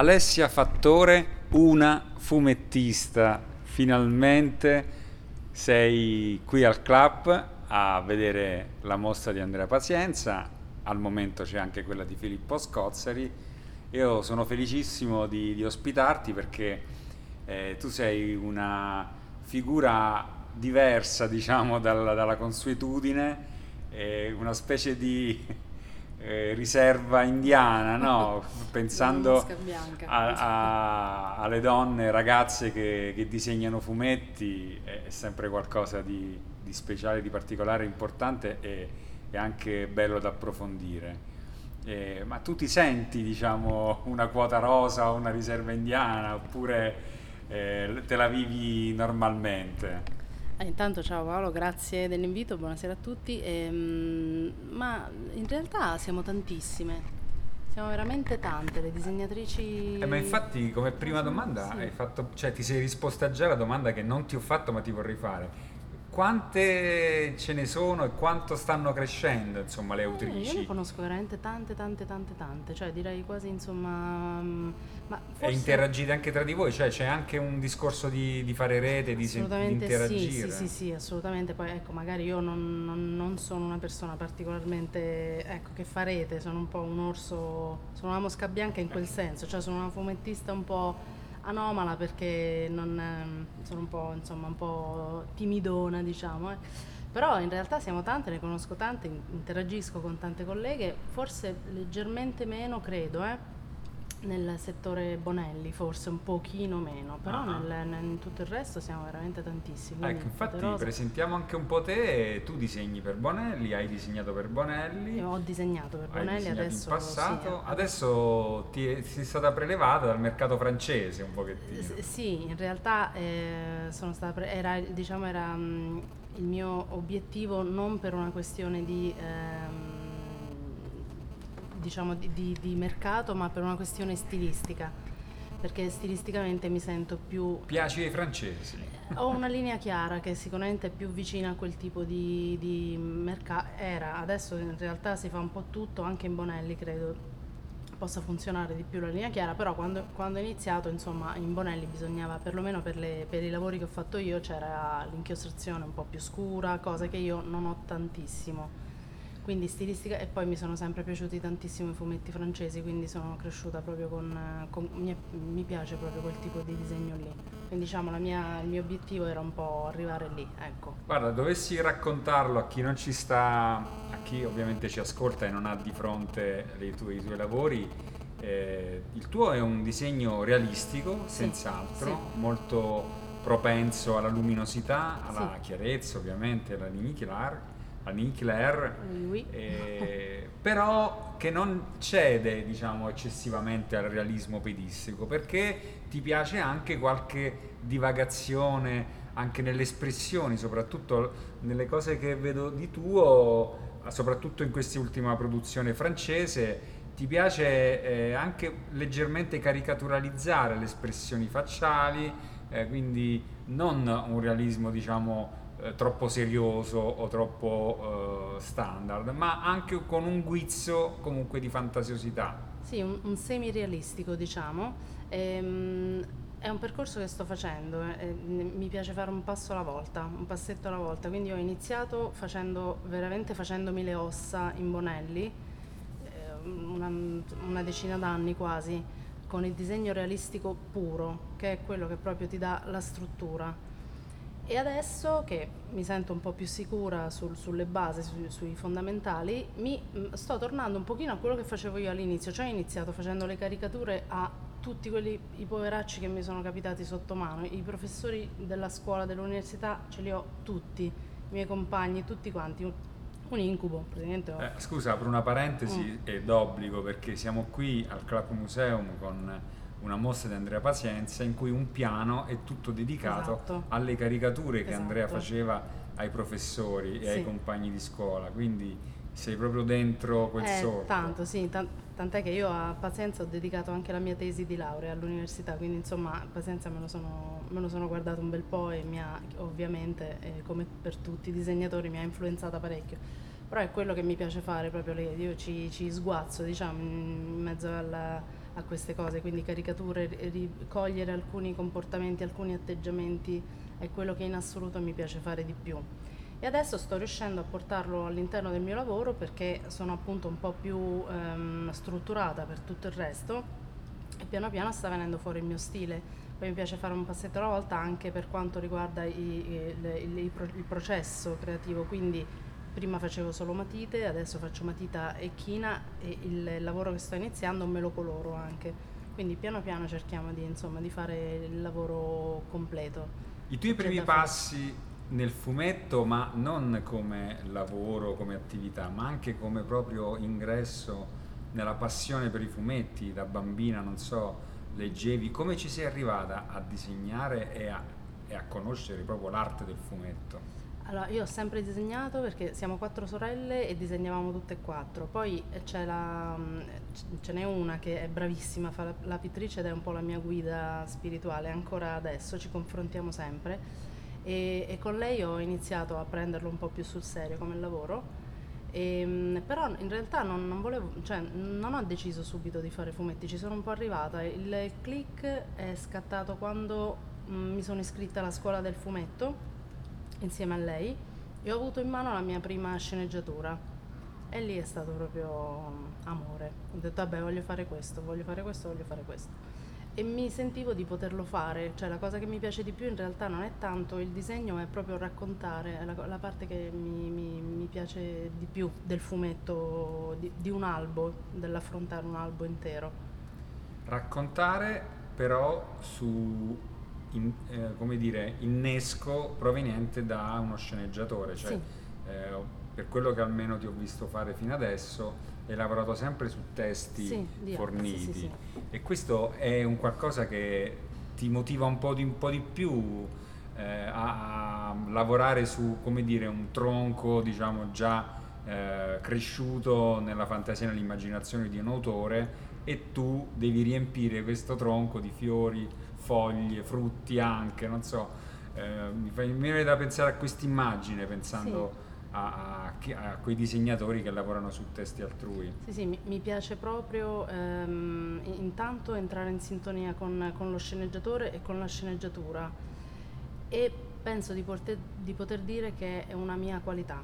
Alessia Fattore, una fumettista, finalmente sei qui al club a vedere la mostra di Andrea Pazienza, al momento c'è anche quella di Filippo Scozzeri. Io sono felicissimo di, di ospitarti perché eh, tu sei una figura diversa, diciamo, dalla, dalla consuetudine, eh, una specie di eh, riserva indiana, no? pensando a, a, alle donne, ragazze che, che disegnano fumetti, è, sempre qualcosa di, di, speciale, di particolare, importante e, e anche bello da approfondire. Eh, ma tu ti senti, diciamo, una quota rosa o una riserva indiana oppure eh, te la vivi normalmente? Eh, intanto ciao Paolo, grazie dell'invito, buonasera a tutti. Ehm, ma in realtà siamo tantissime, siamo veramente tante le disegnatrici. Eh, ma infatti come prima domanda sì. hai fatto, cioè ti sei risposta già alla domanda che non ti ho fatto ma ti vorrei fare quante ce ne sono e quanto stanno crescendo insomma le autrici? Eh, io ne conosco veramente tante tante tante tante, cioè direi quasi insomma... Mm, forse... E interagite anche tra di voi, cioè c'è anche un discorso di, di fare rete, di, sen- di interagire? Sì, sì, sì, assolutamente, poi ecco magari io non, non, non, sono una persona particolarmente, ecco che fa rete, sono un po' un orso, sono una mosca bianca in quel senso, cioè sono una fumettista un po' anomala perché non, ehm, sono un po', insomma, un po' timidona, diciamo. Eh. Però in realtà siamo tante, ne conosco tante, interagisco con tante colleghe, forse leggermente meno, credo, eh nel settore Bonelli forse un pochino meno, però ah. nel, nel, in tutto il resto siamo veramente tantissimi. Ecco, infatti Rosa. presentiamo anche un po' te, tu disegni per Bonelli, hai disegnato per Bonelli. Io ho disegnato per Bonelli adesso. In passato, sì, adesso ti è, sei stata prelevata dal mercato francese un pochettino. S- sì, in realtà eh, sono stata pre- era, diciamo, era mh, il mio obiettivo non per una questione di... Ehm, diciamo, di, di, di mercato, ma per una questione stilistica perché stilisticamente mi sento più... Piaci ai francesi? Ho una linea chiara che sicuramente è più vicina a quel tipo di, di mercato. Era, adesso in realtà si fa un po' tutto, anche in Bonelli credo possa funzionare di più la linea chiara, però quando, quando ho iniziato insomma in Bonelli bisognava, perlomeno per, le, per i lavori che ho fatto io, c'era l'inchiostrazione un po' più scura, cosa che io non ho tantissimo quindi stilistica e poi mi sono sempre piaciuti tantissimo i fumetti francesi, quindi sono cresciuta proprio con, con mi, mi, piace proprio quel tipo di disegno lì. Quindi diciamo mia, il mio obiettivo era un po' arrivare lì, ecco. Guarda, dovessi raccontarlo a chi non ci sta, a chi ovviamente ci ascolta e non ha di fronte i tuoi, i tuoi lavori, eh, il tuo è un disegno realistico, sì, senz'altro, sì. molto propenso alla luminosità, alla sì. chiarezza ovviamente, alla linear Annie Claire, oui. eh, però che non cede diciamo, eccessivamente al realismo pedistico perché ti piace anche qualche divagazione anche nelle espressioni, soprattutto nelle cose che vedo di tuo, soprattutto in quest'ultima produzione francese, ti piace eh, anche leggermente caricaturalizzare le espressioni facciali, eh, quindi non un realismo diciamo eh, troppo serioso o troppo eh, standard, ma anche con un guizzo comunque di fantasiosità. Sì, un, un semi-realistico diciamo. Ehm, è un percorso che sto facendo, eh, mi piace fare un passo alla volta, un passetto alla volta, quindi ho iniziato facendo, veramente facendomi le ossa in Bonelli, eh, una, una decina d'anni quasi, con il disegno realistico puro, che è quello che proprio ti dà la struttura e adesso che mi sento un po' più sicura sul, sulle basi, su, sui fondamentali, mi mm, sto tornando un pochino a quello che facevo io all'inizio, cioè ho iniziato facendo le caricature a tutti quelli, i poveracci che mi sono capitati sotto mano, i professori della scuola, dell'università, ce li ho tutti, i miei compagni, tutti quanti, un incubo praticamente. Eh, scusa, apro una parentesi, mm. è d'obbligo perché siamo qui al Club Museum con una mostra di Andrea Pazienza in cui un piano è tutto dedicato esatto. alle caricature che esatto. Andrea faceva ai professori e sì. ai compagni di scuola, quindi sei proprio dentro quel eh, solco. Tanto, sì, t- tant'è che io a Pazienza ho dedicato anche la mia tesi di laurea all'università, quindi insomma Pazienza me lo sono, me lo sono guardato un bel po' e mi ha ovviamente, eh, come per tutti i disegnatori, mi ha influenzata parecchio. Però è quello che mi piace fare proprio io ci, ci sguazzo diciamo in mezzo alla a queste cose, quindi caricature, ricogliere alcuni comportamenti, alcuni atteggiamenti è quello che in assoluto mi piace fare di più. E adesso sto riuscendo a portarlo all'interno del mio lavoro perché sono appunto un po' più ehm, strutturata per tutto il resto e piano piano sta venendo fuori il mio stile. Poi mi piace fare un passetto alla volta anche per quanto riguarda i, il, il, il processo creativo, quindi prima facevo solo matite, adesso faccio matita e china e il lavoro che sto iniziando me lo coloro anche. Quindi piano piano cerchiamo di, insomma, di fare il lavoro completo. I tuoi primi passi nel fumetto, ma non come lavoro, come attività, ma anche come proprio ingresso nella passione per i fumetti, da bambina, non so, leggevi, come ci sei arrivata a disegnare e a, e a conoscere proprio l'arte del fumetto? Allora, io ho sempre disegnato perché siamo quattro sorelle e disegnavamo tutte e quattro. Poi c'è la, mm, ce n'è una che è bravissima, fa la, la pittrice ed è un po' la mia guida spirituale, ancora adesso ci confrontiamo sempre e, e, con lei ho iniziato a prenderlo un po' più sul serio come lavoro. E, ehm, però in realtà non, non, volevo, cioè, non ho deciso subito di fare fumetti, ci sono un po' arrivata. Il click è scattato quando mh, mm, mi sono iscritta alla scuola del fumetto insieme a lei e ho avuto in mano la mia prima sceneggiatura. E lì è stato proprio amore. Ho detto vabbè voglio fare questo, voglio fare questo, voglio fare questo e mi sentivo di poterlo fare, cioè la cosa che mi piace di più in realtà non è tanto il disegno, è proprio raccontare, è la, la parte che mi, mi, mi, piace di più del fumetto, di, di un albo, dell'affrontare un albo intero. Raccontare però su, in, eh, come dire, innesco proveniente da uno sceneggiatore, cioè sì. eh, per quello che almeno ti ho visto fare fino adesso, hai lavorato sempre su testi sì, forniti sì, e questo è un qualcosa che ti motiva un po' di, un po di più eh, a, a, lavorare su, come dire, un tronco diciamo già eh, cresciuto nella fantasia e nell'immaginazione di un autore e tu devi riempire questo tronco di fiori, foglie, frutti anche, non so, eh, mi, fa, mi viene da pensare a questa immagine pensando a, a, quei disegnatori che lavorano su testi altrui. Sì, sì, mi, mi piace proprio ehm, intanto entrare in sintonia con, con, lo sceneggiatore e con la sceneggiatura. E penso di poter, di poter, dire che è una mia qualità,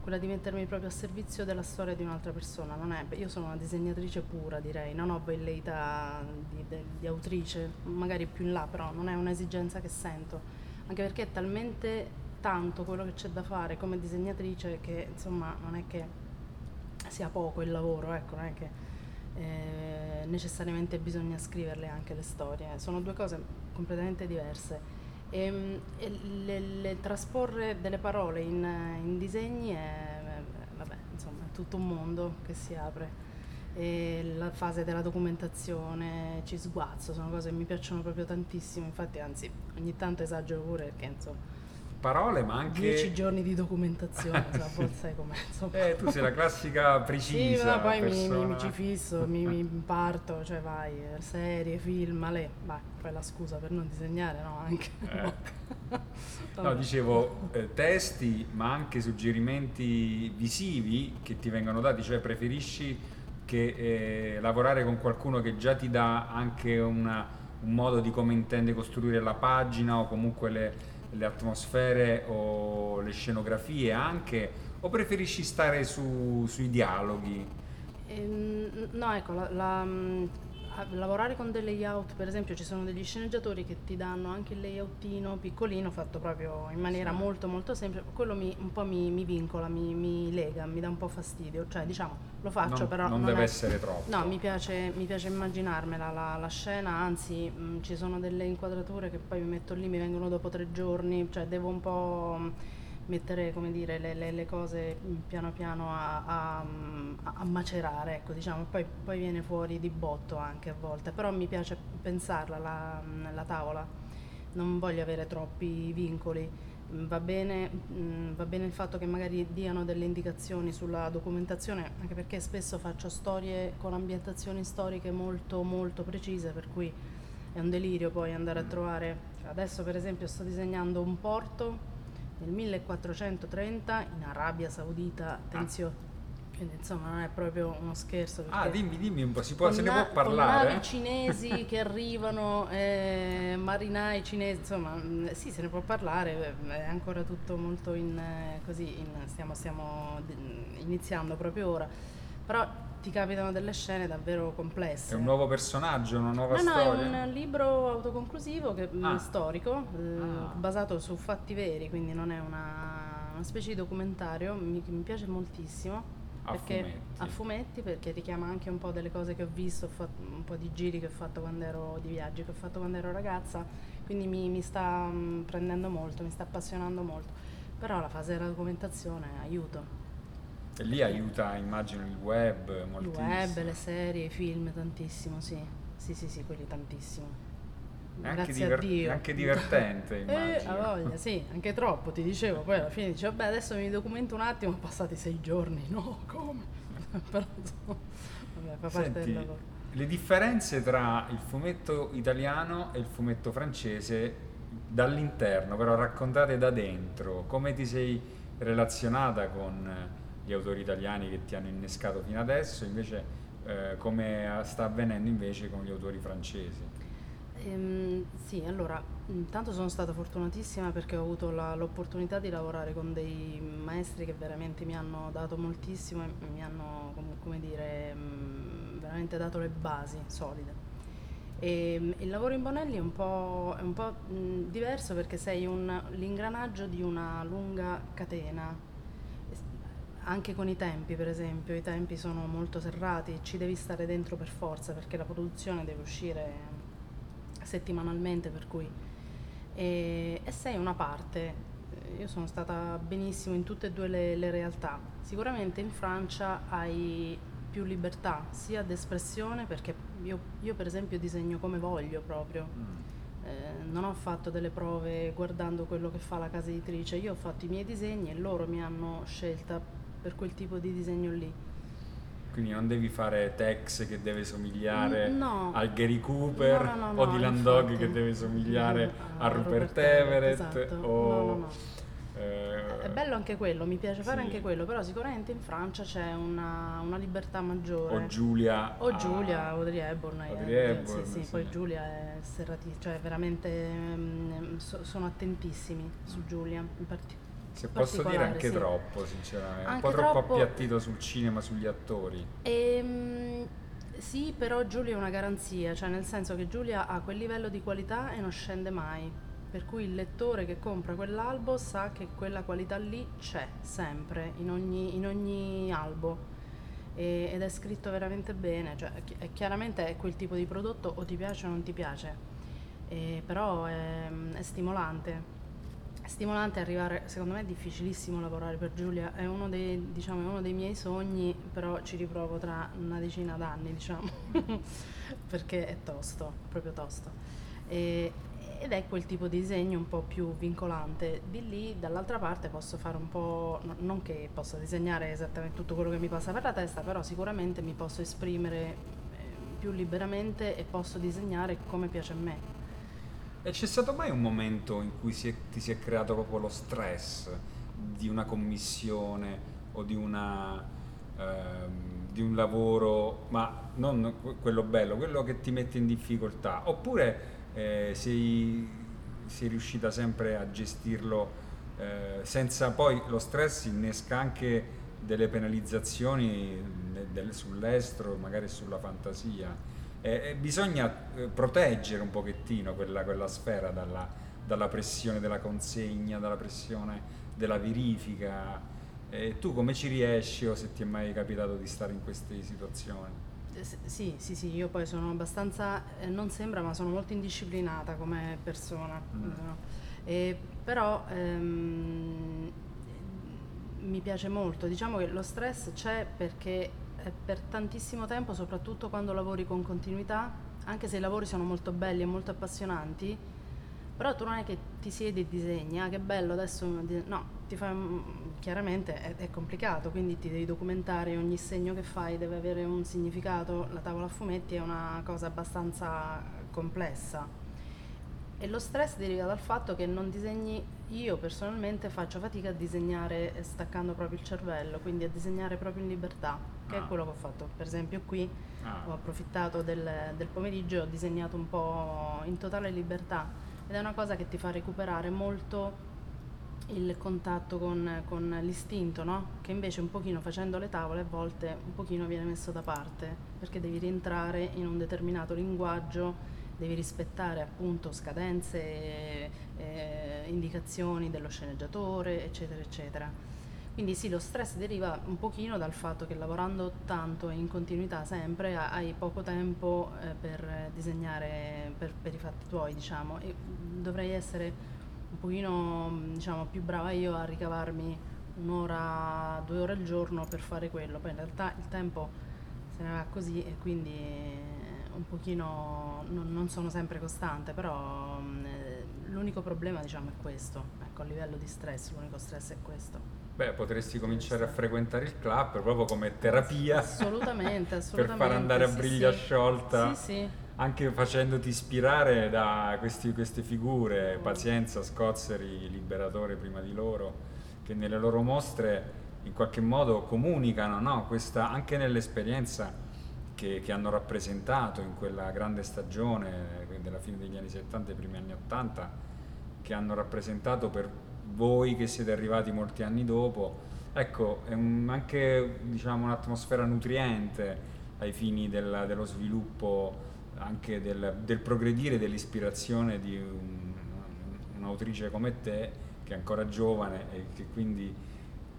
quella di mettermi proprio a servizio della storia di un'altra persona. È, io sono una disegnatrice pura, direi, non ho velleità di, di, di autrice, magari più in là, però non è un'esigenza che sento, anche perché è talmente tanto quello che c'è da fare come disegnatrice che insomma non è che sia poco il lavoro, ecco, non è che eh, necessariamente bisogna scriverle anche le storie, sono due cose completamente diverse. E, ehm, e le, le trasporre delle parole in, in disegni è, vabbè, insomma, tutto un mondo che si apre. E la fase della documentazione, ci sguazzo, sono cose che mi piacciono proprio tantissimo, infatti anzi ogni tanto esagero pure perché insomma parole, ma anche... Dieci giorni di documentazione, volte sai com'è. Eh, tu sei la classica precisa. Sì, poi mi, mi, ci fisso, mi, mi parto, cioè vai, serie, film, le, vai, poi la scusa per non disegnare, no, anche. Eh. no, dicevo, eh, testi, ma anche suggerimenti visivi che ti vengono dati, cioè preferisci che eh, lavorare con qualcuno che già ti dà anche una, un modo di come intende costruire la pagina o comunque le le atmosfere o le scenografie anche, o preferisci stare su, sui dialoghi? Ehm, no, ecco, la, la, lavorare con dei layout, per esempio ci sono degli sceneggiatori che ti danno anche il layoutino piccolino fatto proprio in maniera sì. molto molto semplice, quello mi, un po' mi, mi vincola, mi, mi, lega, mi dà un po' fastidio, cioè diciamo lo faccio non, però... Non, non deve è, essere troppo. No, mi piace, mi piace immaginarmela la, la scena, anzi mh, ci sono delle inquadrature che poi mi metto lì, mi vengono dopo tre giorni, cioè devo un po' mettere come dire, le, le, le cose piano piano a, a, a macerare, ecco, diciamo, poi, poi, viene fuori di botto anche a volte, però mi piace pensarla la, la tavola, non voglio avere troppi vincoli. Va bene, mh, va bene il fatto che magari diano delle indicazioni sulla documentazione, anche perché spesso faccio storie con ambientazioni storiche molto molto precise, per cui è un delirio poi andare a trovare. Adesso per esempio sto disegnando un porto nel 1430 in Arabia Saudita, attenzione. Ah, Quindi insomma non è proprio uno scherzo. Ah, dimmi, dimmi un po', si può, se ne può parlare? Con navi cinesi che arrivano, eh, marinai cinesi, insomma, mh, sì, se ne può parlare, eh, è ancora tutto molto in, eh, così, in- stiamo, stiamo d- iniziando proprio ora, però ti capitano delle scene davvero complesse. È un nuovo personaggio, una nuova No, no, storia? è un libro autoconclusivo, che, mh, Ah. storico, eh, Ah. basato su fatti veri, quindi non è una, una specie di documentario, mi, mi piace moltissimo. A perché, fumetti. a fumetti perché richiama anche un po' delle cose che ho visto, ho fatto un po' di giri che ho fatto quando ero, di viaggi che ho fatto quando ero ragazza, quindi mi, mi sta mh, prendendo molto, mi sta appassionando molto. Però la fase della documentazione aiuto. E lì aiuta, immagino, il web Il moltissimo. web, le serie, i film, tantissimo, sì. Sì, sì, sì, quelli tantissimo. È anche, diver- è anche divertente, Eh, immagino. a voglia, sì, anche troppo, ti dicevo. Poi alla fine dici, vabbè, adesso mi documento un attimo, passati sei giorni. No, come? Però, vabbè, fa parte del Senti, lavoro. le differenze tra il fumetto italiano e il fumetto francese dall'interno, però raccontate da dentro, come ti sei relazionata con eh, gli autori italiani che ti hanno innescato fino adesso, invece eh, come sta avvenendo invece con gli autori francesi? Ehm, sì, allora, intanto sono stata fortunatissima perché ho avuto la- l'opportunità di lavorare con dei maestri che veramente mi hanno dato moltissimo e mi hanno, com- come dire, mm, veramente dato le basi solide. E, mm, il lavoro in Bonelli è un po', è un po', mm, diverso perché sei un- l'ingranaggio di una lunga catena, anche con i tempi, per esempio, i tempi sono molto serrati, ci devi stare dentro per forza perché la produzione deve uscire settimanalmente, per cui e, e sei una parte. Io sono stata benissimo in tutte e due le, le realtà. Sicuramente in Francia hai più libertà, sia d'espressione, perché io, io per esempio disegno come voglio proprio. Eh, non ho fatto delle prove guardando quello che fa la casa editrice, io ho fatto i miei disegni e loro mi hanno scelta per quel tipo di disegno lì. Quindi non devi fare Tex che deve somigliare no. al Gary Cooper No, no, o Dylan Dog che deve somigliare Mm, a Rupert Everett esatto. o No, no, no. eh, È bello anche quello, mi piace fare sì. anche quello, però sicuramente in Francia c'è una, una libertà maggiore. o Giulia O a- Giulia, Audrey Hepburn. eh, Audrey eh, Hepburn, sì, sì, sì. poi Giulia è serrati, cioè veramente mm, so- sono attentissimi su Giulia, in parti- se posso dire anche sì. troppo sinceramente un Anche po' troppo troppo- appiattito sul cinema sugli attori Ehm, sì, però Giulia è una garanzia, cioè nel senso che Giulia ha quel livello di qualità e non scende mai. Per cui il lettore che compra quell'albo sa che quella qualità lì c'è sempre, in ogni, in ogni albo. E- ed è scritto veramente bene, cioè, è- chiaramente è quel tipo di prodotto o ti piace o non ti piace, Eh, però è, è stimolante. Stimolante arrivare, secondo me è difficilissimo lavorare per Giulia, è uno dei, diciamo, uno dei miei sogni, però ci riprovo tra una decina d'anni, diciamo, perché è tosto, proprio tosto. E- ed è quel tipo di disegno un po' più vincolante. Di lì, dall'altra parte, posso fare un po', no- non che possa disegnare esattamente tutto quello che mi passa per la testa, però sicuramente mi posso esprimere eh, più liberamente e posso disegnare come piace a me. E c'è stato mai un momento in cui si è- ti si è creato proprio lo stress di una commissione o di una ehm, di un lavoro ma non que- quello bello quello che ti mette in difficoltà oppure eh, sei, sei riuscita sempre a gestirlo eh, senza poi lo stress innesca anche delle penalizzazioni de- del- sull'estero, magari sulla fantasia. E, e bisogna eh, proteggere un pochettino quella, quella sfera dalla, dalla pressione della consegna, dalla pressione della verifica. E tu come ci riesci o se ti è mai capitato di stare in queste situazioni? Eh, Sì, sì, sì, io poi sono abbastanza, eh, non sembra, ma sono molto indisciplinata come persona. Mm. no? E però ehm, mi piace molto. Diciamo che lo stress c'è perché eh, per tantissimo tempo, soprattutto quando lavori con continuità, anche se i lavori sono molto belli e molto appassionanti, però tu non è che ti siedi e disegni, ah che bello, adesso no, ti un- chiaramente è, è complicato, quindi ti devi documentare, ogni segno che fai deve avere un significato, la tavola a fumetti è una cosa abbastanza complessa. E lo stress deriva dal fatto che non disegni, io personalmente faccio fatica a disegnare staccando proprio il cervello, quindi a disegnare proprio in libertà, che Ah. è quello che ho fatto. Per esempio qui Ah. ho approfittato del, del pomeriggio e ho disegnato un po' in totale libertà ed è una cosa che ti fa recuperare molto il contatto con, con l'istinto, no? Che invece un pochino facendo le tavole a volte un pochino viene messo da parte, perché devi rientrare in un determinato linguaggio, devi rispettare appunto scadenze, eh, indicazioni dello sceneggiatore, eccetera, eccetera. Quindi sì, lo stress deriva un pochino dal fatto che lavorando tanto e in continuità sempre ha- hai poco tempo eh, per disegnare per, per i fatti tuoi, diciamo, e dovrei essere un pochino diciamo, più brava io a ricavarmi un'ora, due ore al giorno per fare quello. Poi in realtà il tempo se ne va così e quindi un pochino non, non sono sempre costante, però mm, eh, l'unico problema diciamo è questo, ecco a livello di stress, l'unico stress è questo. Beh, potresti cominciare a frequentare il club proprio come terapia. Assolutamente, per assolutamente. far andare a briglia sì. sciolta. Sì, sì. Anche facendoti ispirare da questi- queste figure, Pazienza, Scozzeri, Liberatore prima di loro, che nelle loro mostre in qualche modo comunicano no? Questa, anche nell'esperienza che, che hanno rappresentato in quella grande stagione della fine degli anni 70 e primi anni 80, che hanno rappresentato per voi che siete arrivati molti anni dopo. Ecco, è un- anche diciamo, un'atmosfera nutriente ai fini del- dello sviluppo, anche del, del progredire, dell'ispirazione di un- un'autrice come te, che è ancora giovane e che quindi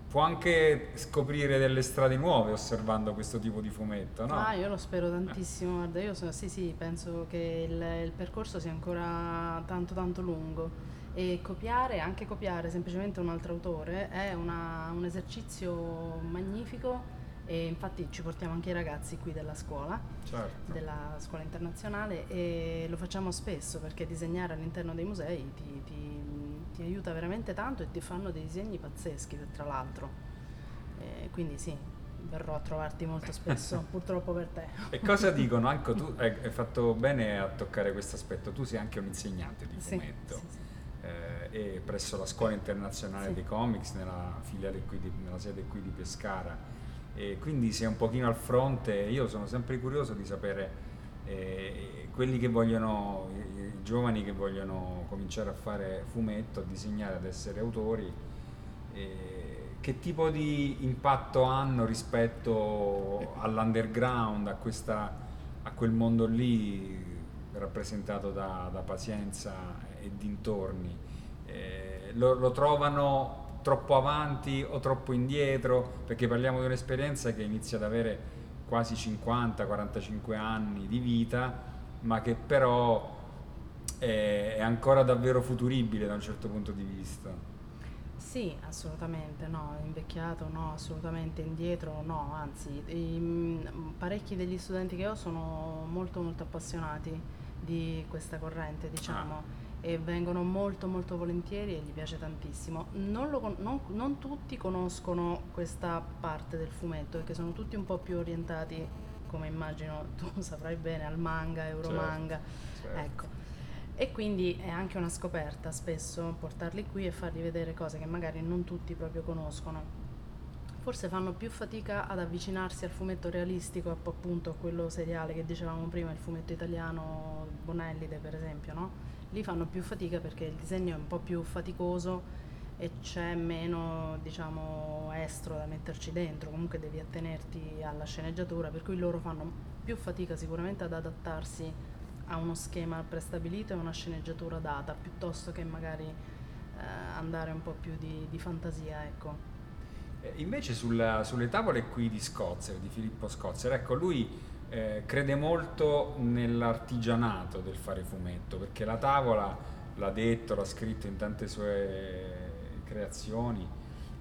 può anche scoprire delle strade nuove osservando questo tipo di fumetto, no? Ah, io lo spero tantissimo, guarda, io so- sì, sì, penso che il, il percorso sia ancora tanto tanto lungo e copiare, anche copiare semplicemente un altro autore è una- un esercizio magnifico e infatti ci portiamo anche i ragazzi qui della scuola, Certo. della scuola internazionale e lo facciamo spesso perché disegnare all'interno dei musei ti, ti- ti aiuta veramente tanto e ti fanno dei disegni pazzeschi tra l'altro. E quindi sì, verrò a trovarti molto spesso, purtroppo per te. E cosa dicono? Anche tu hai, fatto bene a toccare questo aspetto, tu sei anche un insegnante di fumetto. sì, sì. eh, e presso la scuola internazionale dei comics nella filiale qui di, nella sede qui di Pescara e quindi sei un pochino al fronte io sono sempre curioso di sapere eh, quelli che vogliono i, giovani che vogliono cominciare a fare fumetto a disegnare ad essere autori eh, che tipo di impatto hanno rispetto all'underground a questa a quel mondo lì rappresentato da, da Pazienza e dintorni. Eh, lo, lo trovano troppo avanti o troppo indietro? Perché parliamo di un'esperienza che inizia ad avere quasi 50-45 anni di vita, ma che però è, è ancora davvero futuribile da un certo punto di vista. Sì, assolutamente no, invecchiato no, assolutamente indietro no, anzi i- mh, parecchi degli studenti che ho sono molto molto appassionati di questa corrente, diciamo, e vengono molto molto volentieri e gli piace tantissimo. Non, lo non- non tutti conoscono questa parte del fumetto, perché sono tutti un po' più orientati, come immagino tu saprai bene, al manga, euromanga. certo. Ecco. E quindi è anche una scoperta spesso portarli qui e fargli vedere cose che magari non tutti proprio conoscono. Forse fanno più fatica ad avvicinarsi al fumetto realistico, app- appunto a quello seriale che dicevamo prima, il fumetto italiano Bonellide per esempio, no? Lì fanno più fatica perché il disegno è un po' più faticoso e c'è meno, diciamo, estro da metterci dentro, comunque devi attenerti alla sceneggiatura, per cui loro fanno più fatica sicuramente ad adattarsi a uno schema prestabilito e una sceneggiatura data, piuttosto che magari eh, andare un po' più di, di fantasia, ecco. Eh, Invece sulla- sulle tavole qui di Scozzer, di Filippo Scozzer, ecco, lui eh, crede molto nell'artigianato del fare fumetto, perché la tavola, l'ha detto, l'ha scritto in tante sue creazioni,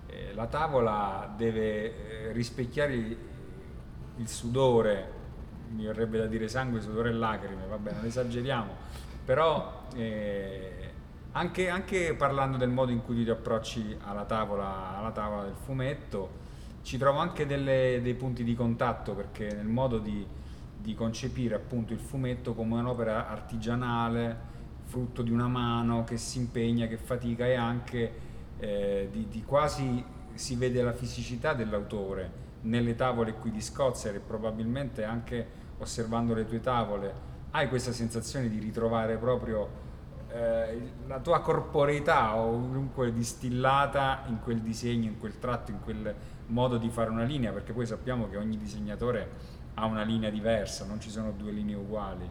eh, la tavola deve eh, rispecchiare il, sudore, mi verrebbe da dire sangue, sudore e lacrime, vabbè, non esageriamo, però eh, anche, anche parlando del modo in cui tu ti approcci alla tavola, alla tavola del fumetto, ci trovo anche delle- dei punti di contatto perché nel modo di, di concepire appunto il fumetto come un'opera artigianale frutto di una mano che si impegna, che fatica e anche eh, di, di quasi si vede la fisicità dell'autore nelle tavole qui di Scozia e probabilmente anche osservando le tue tavole hai questa sensazione di ritrovare proprio eh, la tua corporeità o comunque distillata in quel disegno, in quel tratto, in quel modo di fare una linea, perché poi sappiamo che ogni disegnatore ha una linea diversa, non ci sono due linee uguali.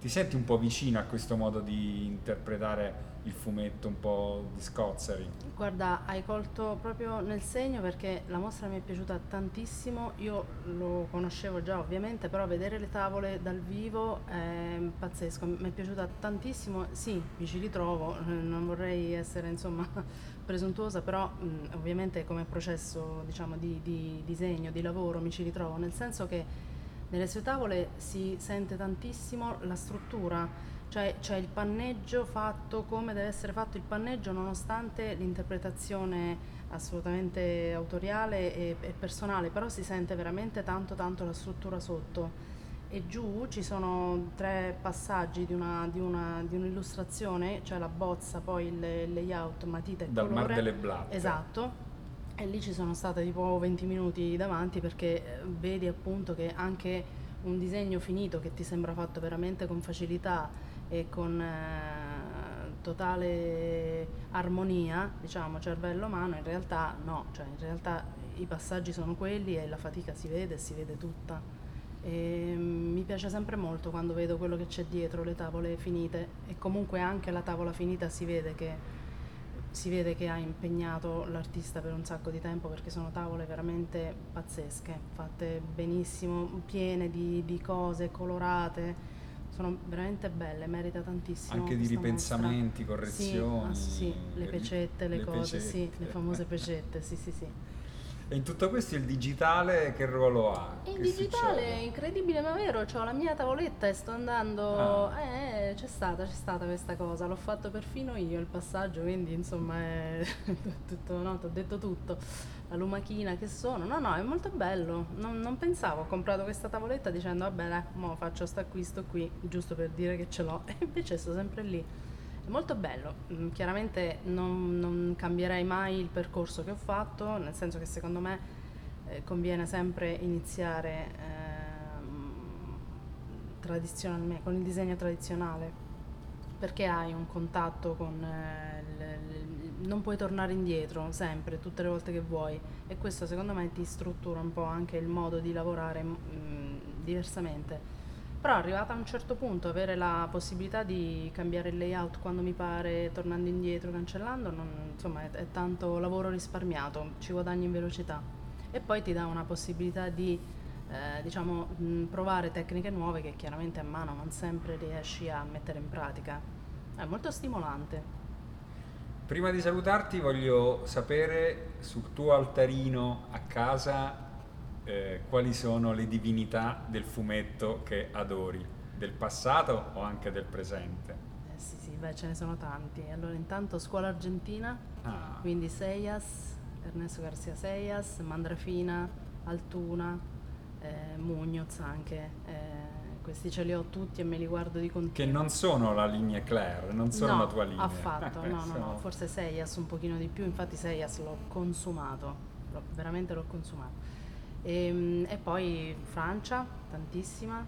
Ti senti un po' vicino a questo modo di interpretare il fumetto un po' di Scozzari. Guarda, hai colto proprio nel segno perché la mostra mi è piaciuta tantissimo, io lo conoscevo già ovviamente, però vedere le tavole dal vivo è pazzesco, mi è piaciuta tantissimo, sì, mi ci ritrovo, non vorrei essere insomma presuntuosa, però mh, ovviamente come processo diciamo, di, di disegno, di lavoro mi ci ritrovo, nel senso che nelle sue tavole si sente tantissimo la struttura cioè c'è il panneggio fatto come deve essere fatto il panneggio nonostante l'interpretazione assolutamente autoriale e, e, personale, però si sente veramente tanto tanto la struttura sotto. E giù ci sono tre passaggi di, una, di, una, di un'illustrazione, cioè la bozza, poi il, il layout, matita e Dal colore. Mar delle Blatte. Esatto. E lì ci sono state tipo 20 minuti davanti perché eh, vedi appunto che anche un disegno finito che ti sembra fatto veramente con facilità e con eh, totale armonia, diciamo, cervello-mano, in realtà no, cioè in realtà i passaggi sono quelli e la fatica si vede si vede tutta. E mm, mi piace sempre molto quando vedo quello che c'è dietro le tavole finite e comunque anche la tavola finita si vede che si vede che ha impegnato l'artista per un sacco di tempo perché sono tavole veramente pazzesche, fatte benissimo, piene di, di cose, colorate sono veramente belle, merita tantissimo. Anche di ripensamenti, mostra. correzioni. Sì, ah, sì, le pecette, le, le cose, pecette. sì, le famose pecette, sì, sì, sì. E in tutto questo il digitale che ruolo ha? Il digitale succede? è incredibile ma vero, ho la mia tavoletta e sto andando... Ah. Eh, c'è stata, c'è stata questa cosa, l'ho fatto perfino io il passaggio, quindi insomma è tutto, no, ti ho detto tutto. La lumachina che sono, no no, è molto bello, non, non pensavo, ho comprato questa tavoletta dicendo vabbè dai, mo faccio questo acquisto qui, giusto per dire che ce l'ho, e invece sto sempre lì. È molto bello, mm, chiaramente non, non, cambierei mai il percorso che ho fatto, nel senso che secondo me eh, conviene sempre iniziare eh, con il disegno tradizionale, perché hai un contatto con... Eh, l, l, non puoi tornare indietro sempre, tutte le volte che vuoi. E questo secondo me ti struttura un po' anche il modo di lavorare mh, mm, diversamente però arrivata a un certo punto avere la possibilità di cambiare il layout quando mi pare, tornando indietro, cancellando, non, insomma è, è, tanto lavoro risparmiato, ci guadagni in velocità. E poi ti dà una possibilità di eh, diciamo, mh, provare tecniche nuove che chiaramente a mano non sempre riesci a mettere in pratica. È molto stimolante. Prima di salutarti voglio sapere sul tuo altarino a casa eh, quali sono le divinità del fumetto che adori, del passato o anche del presente? Eh sì, sì, beh, ce ne sono tanti. Allora, intanto scuola argentina, ah. quindi Seias, Ernesto Garcia Seias, Mandrafina, Altuna, eh, Mugnoz anche. Eh, questi ce li ho tutti e me li guardo di continuo. Che non sono la linea Claire, non sono no, la tua linea. affatto, no, no, no, forse Seias un pochino di più, infatti Seias l'ho consumato, l'ho, veramente l'ho consumato. E, ehm, e poi Francia, tantissima,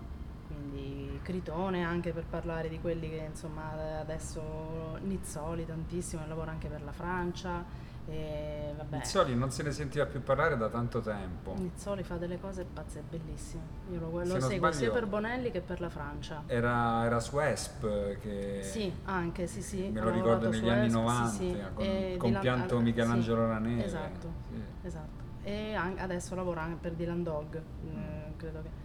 quindi Critone anche per parlare di quelli che insomma adesso Nizzoli tantissimo, lavora anche per la Francia. E, vabbè. Nizzoli non se ne sentiva più parlare da tanto tempo. Nizzoli fa delle cose pazze, è bellissimo. Io lo, lo seguo sia per Bonelli che per la Francia. Era, era su ESP che... Sì, anche, sì, sì. Me lo ricordo negli anni ESP, 90, sì, sì. con il compianto Michelangelo sì, Ranelli. Esatto, sì. esatto e adesso lavora anche per Dylan Dog, mm. credo che.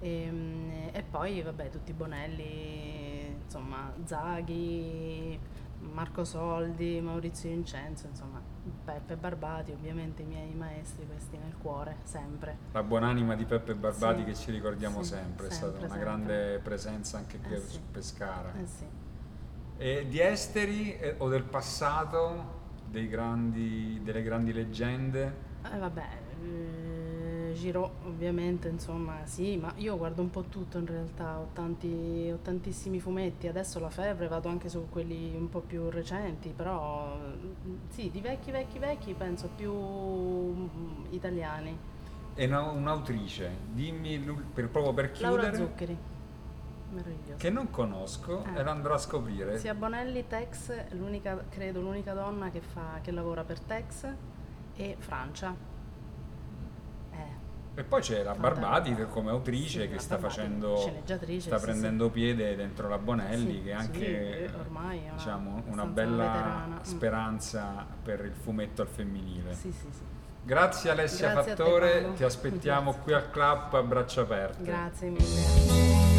E, ehm, e, poi vabbè tutti i Bonelli, insomma Zaghi, Marco Soldi, Maurizio Vincenzo, insomma Peppe Barbati, ovviamente i miei maestri, questi nel cuore, sempre. La buonanima di Peppe Barbati sì. che ci ricordiamo sì, sempre, è stata una sempre. grande presenza anche qui eh sì. su Pescara. Eh sì. E di esteri eh, o del passato, grandi, delle grandi leggende? Eh, vabbè, eh, giro ovviamente, insomma, sì, ma io guardo un po' tutto in realtà, ho, tanti, ho tantissimi fumetti, adesso la febbre vado anche su quelli un po' più recenti, però mm, sì, di vecchi, vecchi, vecchi penso più mm, italiani. E una- un'autrice, dimmi l'ul- per- proprio per Laura chiudere, Zuccheri, meravigliosa. che non conosco Eh. e la andrò a scrivere. Sia Bonelli, Tex, l'unica, credo l'unica donna che, fa, che lavora per Tex e Francia. Eh, E poi c'è la. Barbati che come autrice Sì, che sta Barbati, facendo sta sì, prendendo piede dentro la Bonelli Sì, che è sì, anche eh, ormai è una- diciamo, una bella veterana. Mm. speranza per il fumetto al femminile. sì, sì, sì. Grazie Alessia Grazie te, Fattore, Paolo. ti aspettiamo Grazie. qui al club a braccia aperte. Grazie mille.